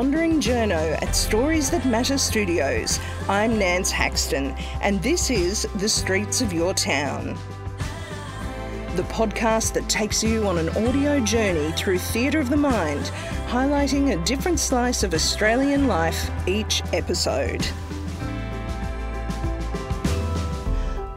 wandering journo at Stories That Matter Studios. I'm Nance Haxton, and this is The Streets of Your Town. The podcast that takes you on an audio journey through theatre of the mind, highlighting a different slice of Australian life each episode.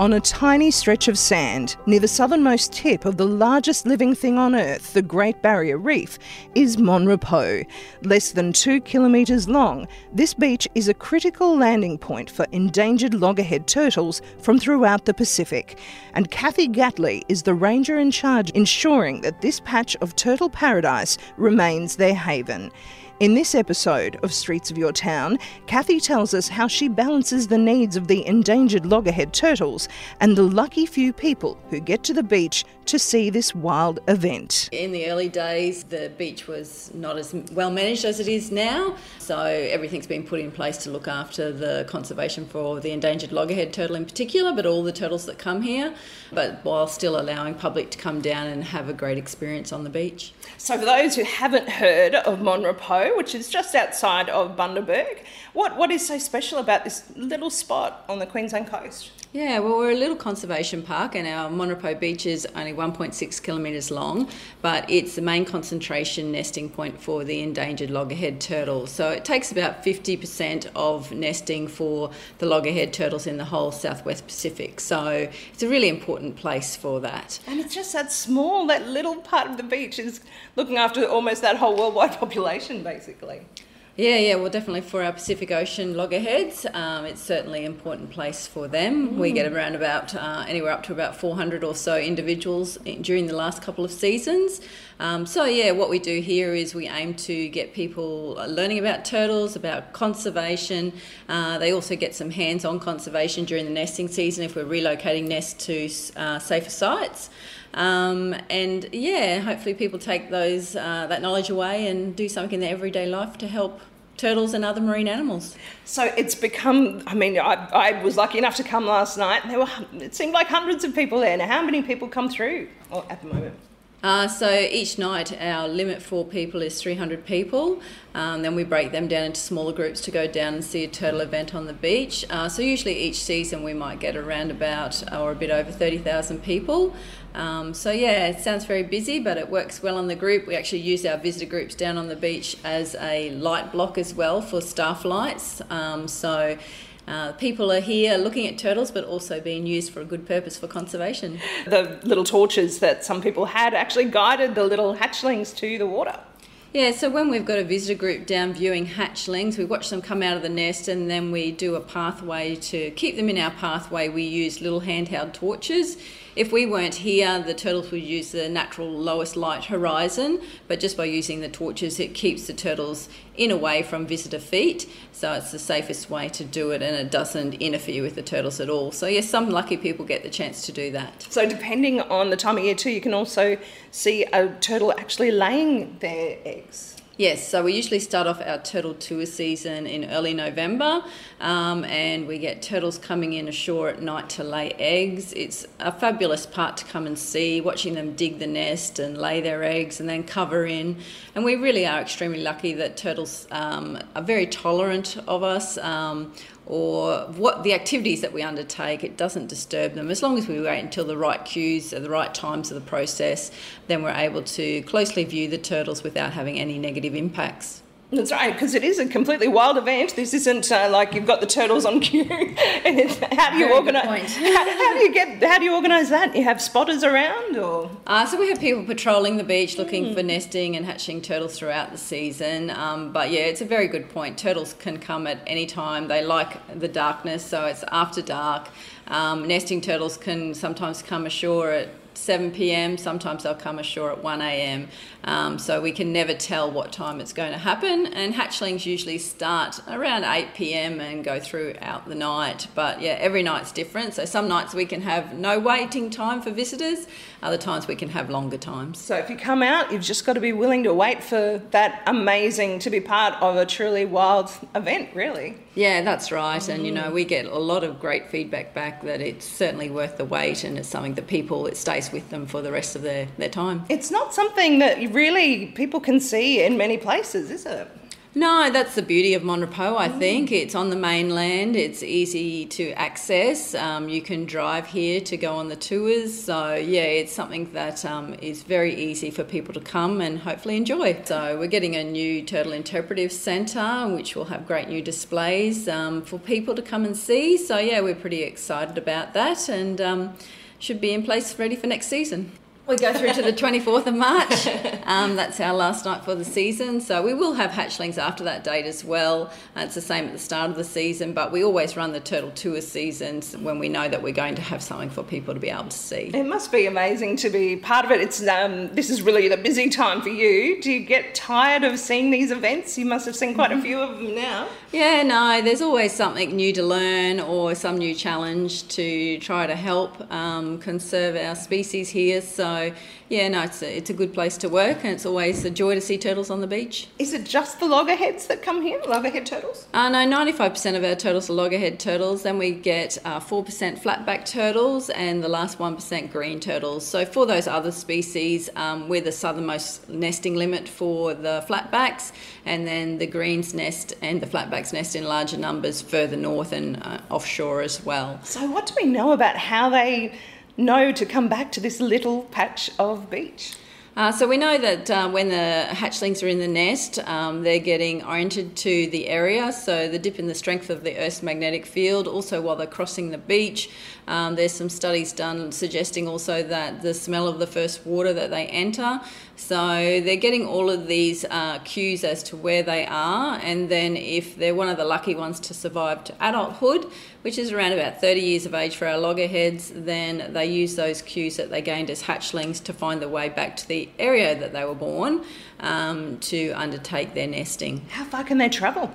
On a tiny stretch of sand near the southernmost tip of the largest living thing on Earth, the Great Barrier Reef, is Mon Repos. Less than two kilometres long, this beach is a critical landing point for endangered loggerhead turtles from throughout the Pacific. And Kathy Gatley is the ranger in charge ensuring that this patch of turtle paradise remains their haven. In this episode of Streets of Your Town, Kathy tells us how she balances the needs of the endangered loggerhead turtles and the lucky few people who get to the beach to see this wild event. In the early days, the beach was not as well managed as it is now, so everything's been put in place to look after the conservation for the endangered loggerhead turtle in particular, but all the turtles that come here, but while still allowing public to come down and have a great experience on the beach. So, for those who haven't heard of Mon Repos, which is just outside of Bundaberg. What, what is so special about this little spot on the Queensland coast? Yeah, well, we're a little conservation park, and our Mon Repos beach is only 1.6 kilometres long, but it's the main concentration nesting point for the endangered loggerhead turtle. So it takes about 50% of nesting for the loggerhead turtles in the whole southwest Pacific. So it's a really important place for that. And it's just that small, that little part of the beach is looking after almost that whole worldwide population, basically. Yeah, yeah, well, definitely for our Pacific Ocean loggerheads, um, it's certainly an important place for them. Mm. We get around about uh, anywhere up to about 400 or so individuals during the last couple of seasons. Um, so, yeah, what we do here is we aim to get people learning about turtles, about conservation. Uh, they also get some hands on conservation during the nesting season if we're relocating nests to uh, safer sites. Um, and yeah, hopefully people take those uh, that knowledge away and do something in their everyday life to help turtles and other marine animals. So it's become. I mean, I, I was lucky enough to come last night. There were. It seemed like hundreds of people there. Now, how many people come through well, at the moment? Uh, so each night our limit for people is 300 people. Um, then we break them down into smaller groups to go down and see a turtle event on the beach. Uh, so usually each season we might get around about or a bit over 30,000 people. Um, so yeah, it sounds very busy, but it works well on the group. We actually use our visitor groups down on the beach as a light block as well for staff lights. Um, so uh, people are here looking at turtles, but also being used for a good purpose for conservation. The little torches that some people had actually guided the little hatchlings to the water. Yeah, so when we've got a visitor group down viewing hatchlings, we watch them come out of the nest and then we do a pathway to keep them in our pathway. We use little handheld torches if we weren't here, the turtles would use the natural lowest light horizon, but just by using the torches, it keeps the turtles in away from visitor feet. So it's the safest way to do it, and it doesn't interfere with the turtles at all. So yes, some lucky people get the chance to do that. So depending on the time of year too, you can also see a turtle actually laying their eggs. Yes, so we usually start off our turtle tour season in early November, um, and we get turtles coming in ashore at night to lay eggs. It's a fabulous part to come and see, watching them dig the nest and lay their eggs and then cover in. And we really are extremely lucky that turtles um, are very tolerant of us. Um, or what the activities that we undertake, it doesn't disturb them. As long as we wait until the right cues at the right times of the process, then we're able to closely view the turtles without having any negative impacts. That's right, because it is a completely wild event. This isn't uh, like you've got the turtles on cue. how do you organise? How, how, do you get? How do you organise that? You have spotters around, or? Uh, so we have people patrolling the beach, looking mm. for nesting and hatching turtles throughout the season. Um, but yeah, it's a very good point. Turtles can come at any time. They like the darkness, so it's after dark. Um, nesting turtles can sometimes come ashore at 7 p.m. Sometimes they'll come ashore at 1 a.m. Um, so we can never tell what time it's going to happen. And hatchlings usually start around 8 p.m. and go throughout the night. But yeah, every night's different. So some nights we can have no waiting time for visitors. Other times we can have longer times. So if you come out, you've just got to be willing to wait for that amazing to be part of a truly wild event, really. Yeah, that's right. And you mm-hmm. know, we get a lot of great feedback back that it's certainly worth the wait and it's something that people it stays with them for the rest of their, their time. It's not something that really people can see in many places, is it? No, that's the beauty of Mon Repos, I think. It's on the mainland, it's easy to access. Um, you can drive here to go on the tours. So, yeah, it's something that um, is very easy for people to come and hopefully enjoy. So, we're getting a new Turtle Interpretive Centre, which will have great new displays um, for people to come and see. So, yeah, we're pretty excited about that and um, should be in place ready for next season. We go through to the 24th of March. Um, that's our last night for the season. So we will have hatchlings after that date as well. Uh, it's the same at the start of the season, but we always run the turtle tour seasons when we know that we're going to have something for people to be able to see. It must be amazing to be part of it. It's um, this is really the busy time for you. Do you get tired of seeing these events? You must have seen quite a few of them now. Yeah, no, there's always something new to learn or some new challenge to try to help um, conserve our species here. So so yeah, no, it's a, it's a good place to work, and it's always a joy to see turtles on the beach. Is it just the loggerheads that come here? Loggerhead turtles? Uh, no, ninety five percent of our turtles are loggerhead turtles. Then we get uh, four uh, percent flatback turtles, and the last one percent green turtles. So for those other species, um, we're the southernmost nesting limit for the flatbacks, and then the greens nest and the flatbacks nest in larger numbers further north and uh, offshore as well. So what do we know about how they? Know to come back to this little patch of beach? Uh, so we know that uh, when the hatchlings are in the nest, um, they're getting oriented to the area. So the dip in the strength of the Earth's magnetic field. Also, while they're crossing the beach, um, there's some studies done suggesting also that the smell of the first water that they enter. So they're getting all of these uh, cues as to where they are, and then if they're one of the lucky ones to survive to adulthood, which is around about 30 years of age for our loggerheads, then they use those cues that they gained as hatchlings to find their way back to the area that they were born um, to undertake their nesting. How far can they travel?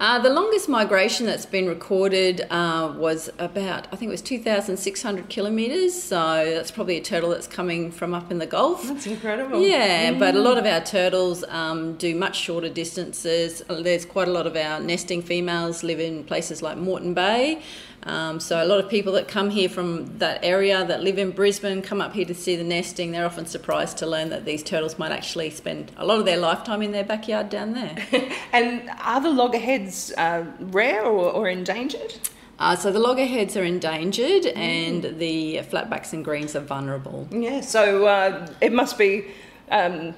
Uh, the longest migration that's been recorded uh, was about, I think it was 2,600 kilometres. So that's probably a turtle that's coming from up in the Gulf. That's incredible. Yeah, mm. but a lot of our turtles um, do much shorter distances. There's quite a lot of our nesting females live in places like Moreton Bay. Um, so a lot of people that come here from that area that live in Brisbane come up here to see the nesting. They're often surprised to learn that these turtles might actually spend a lot of their lifetime in their backyard down there. and are the loggerheads uh, rare or, or endangered? Uh, so the loggerheads are endangered mm. and the flatbacks and greens are vulnerable. Yeah, so uh, it must be um,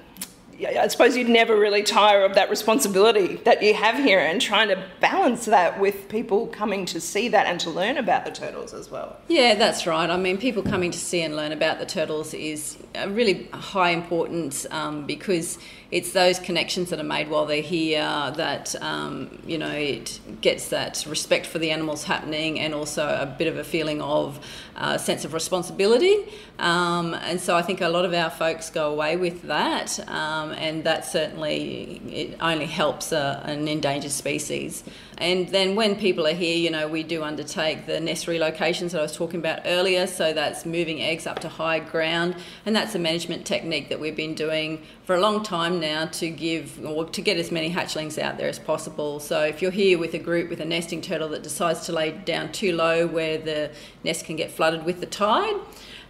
I suppose you'd never really tire of that responsibility that you have here and trying to balance that with people coming to see that and to learn about the turtles as well. Yeah, that's right. I mean, people coming to see and learn about the turtles is really high importance um, because it's those connections that are made while they're here that um, you know it gets that respect for the animals happening and also a bit of a feeling of uh, sense of responsibility um, and so I think a lot of our folks go away with that um, and that certainly it only helps a, an endangered species and then when people are here, you know, we do undertake the nest relocations that I was talking about earlier. So that's moving eggs up to high ground, and that's a management technique that we've been doing for a long time now to give or to get as many hatchlings out there as possible. So if you're here with a group with a nesting turtle that decides to lay down too low where the nest can get flooded with the tide,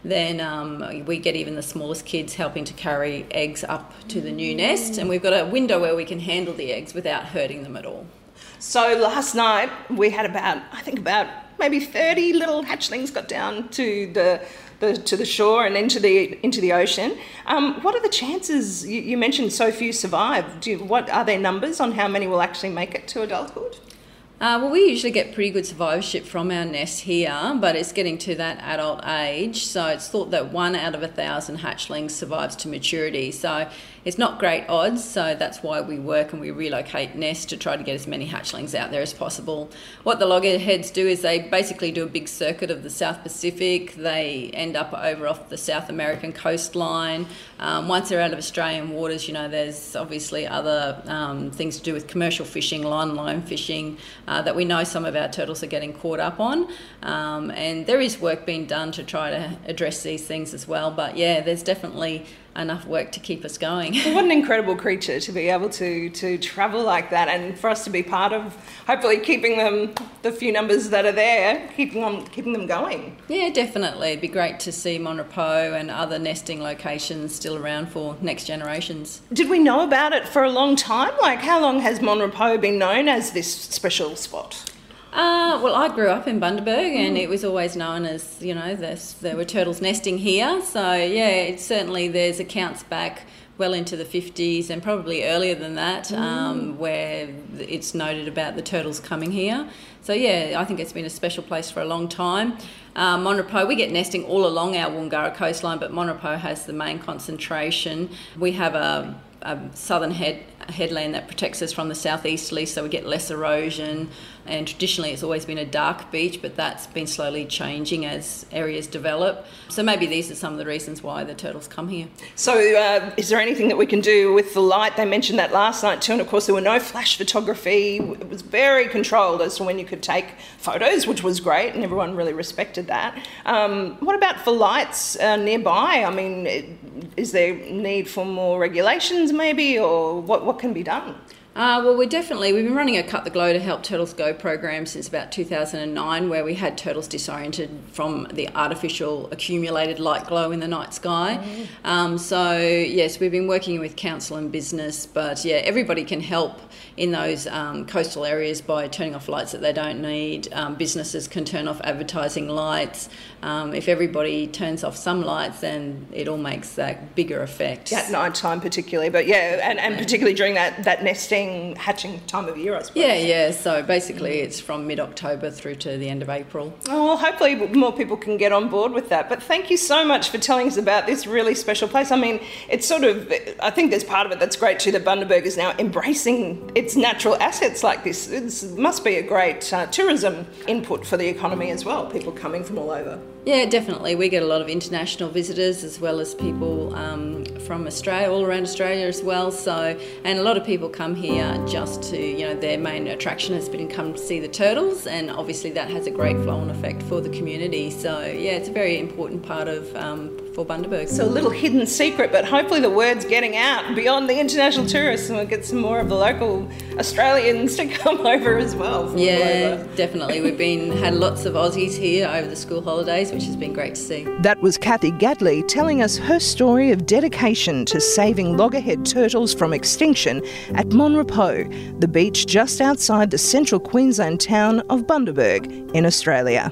then um, we get even the smallest kids helping to carry eggs up to the new nest, and we've got a window where we can handle the eggs without hurting them at all. So last night we had about, I think about maybe 30 little hatchlings got down to the, the to the shore and into the into the ocean. Um, what are the chances? You, you mentioned so few survive. You, what are their numbers on how many will actually make it to adulthood? Uh, well, we usually get pretty good survivorship from our nest here, but it's getting to that adult age. So it's thought that one out of a thousand hatchlings survives to maturity. So it's not great odds. So that's why we work and we relocate nests to try to get as many hatchlings out there as possible. What the loggerheads do is they basically do a big circuit of the South Pacific. They end up over off the South American coastline. Um, once they're out of Australian waters, you know, there's obviously other um, things to do with commercial fishing, line line fishing uh, that we know some of our turtles are getting caught up on. Um, and there is work being done to try to address these things as well. But yeah, there's definitely enough work to keep us going. Well, what an incredible creature to be able to to travel like that, and for us to be part of, hopefully keeping them the few numbers that are there, keeping on keeping them going. Yeah, definitely. It'd be great to see Mon Repos and other nesting locations still around for next generations. Did we know about it for a long time? Like, how long has Mon Repos been known as this special spot? Uh, well, I grew up in Bundaberg, and it was always known as you know there were turtles nesting here. So yeah, it certainly there's accounts back well into the 50s and probably earlier than that, mm. um, where it's noted about the turtles coming here. So yeah, I think it's been a special place for a long time. Uh, Mon Repos, we get nesting all along our Woongarra coastline, but Mon Repos has the main concentration. We have a, a southern head headland that protects us from the southeasterly, so we get less erosion. And traditionally, it's always been a dark beach, but that's been slowly changing as areas develop. So maybe these are some of the reasons why the turtles come here. So, uh, is there anything that we can do with the light? They mentioned that last night too, and of course, there were no flash photography. It was very controlled as to when you could take photos, which was great, and everyone really respected that. Um, what about for lights uh, nearby? I mean, is there need for more regulations, maybe, or what? What can be done? Uh, well, we definitely we've been running a cut the glow to help turtles go program since about 2009, where we had turtles disoriented from the artificial accumulated light glow in the night sky. Mm. Um, so yes, we've been working with council and business, but yeah, everybody can help in those um, coastal areas by turning off lights that they don't need. Um, businesses can turn off advertising lights. Um, if everybody turns off some lights, then it all makes that bigger effect. At night time, particularly, but yeah, and, and particularly during that that nesting hatching time of year, I suppose. Yeah, yeah. So basically, it's from mid October through to the end of April. Oh, well, hopefully more people can get on board with that. But thank you so much for telling us about this really special place. I mean, it's sort of, I think there's part of it that's great too that Bundaberg is now embracing its natural assets like this. It must be a great uh, tourism input for the economy as well, people coming from all over. Yeah, definitely. We get a lot of international visitors as well as people um, from Australia, all around Australia as well. So, and a lot of people come here just to, you know, their main attraction has been come to see the turtles, and obviously that has a great flow-on effect for the community. So, yeah, it's a very important part of um, for Bundaberg. So a little hidden secret, but hopefully the word's getting out beyond the international tourists and we'll get some more of the local Australians to come over as well. Yeah, definitely. We've been had lots of Aussies here over the school holidays, which has been great to see. That was Kathy Gatley telling us her story of dedication to saving loggerhead turtles from extinction at Mon Repos, the beach just outside the central Queensland town of Bundaberg in Australia.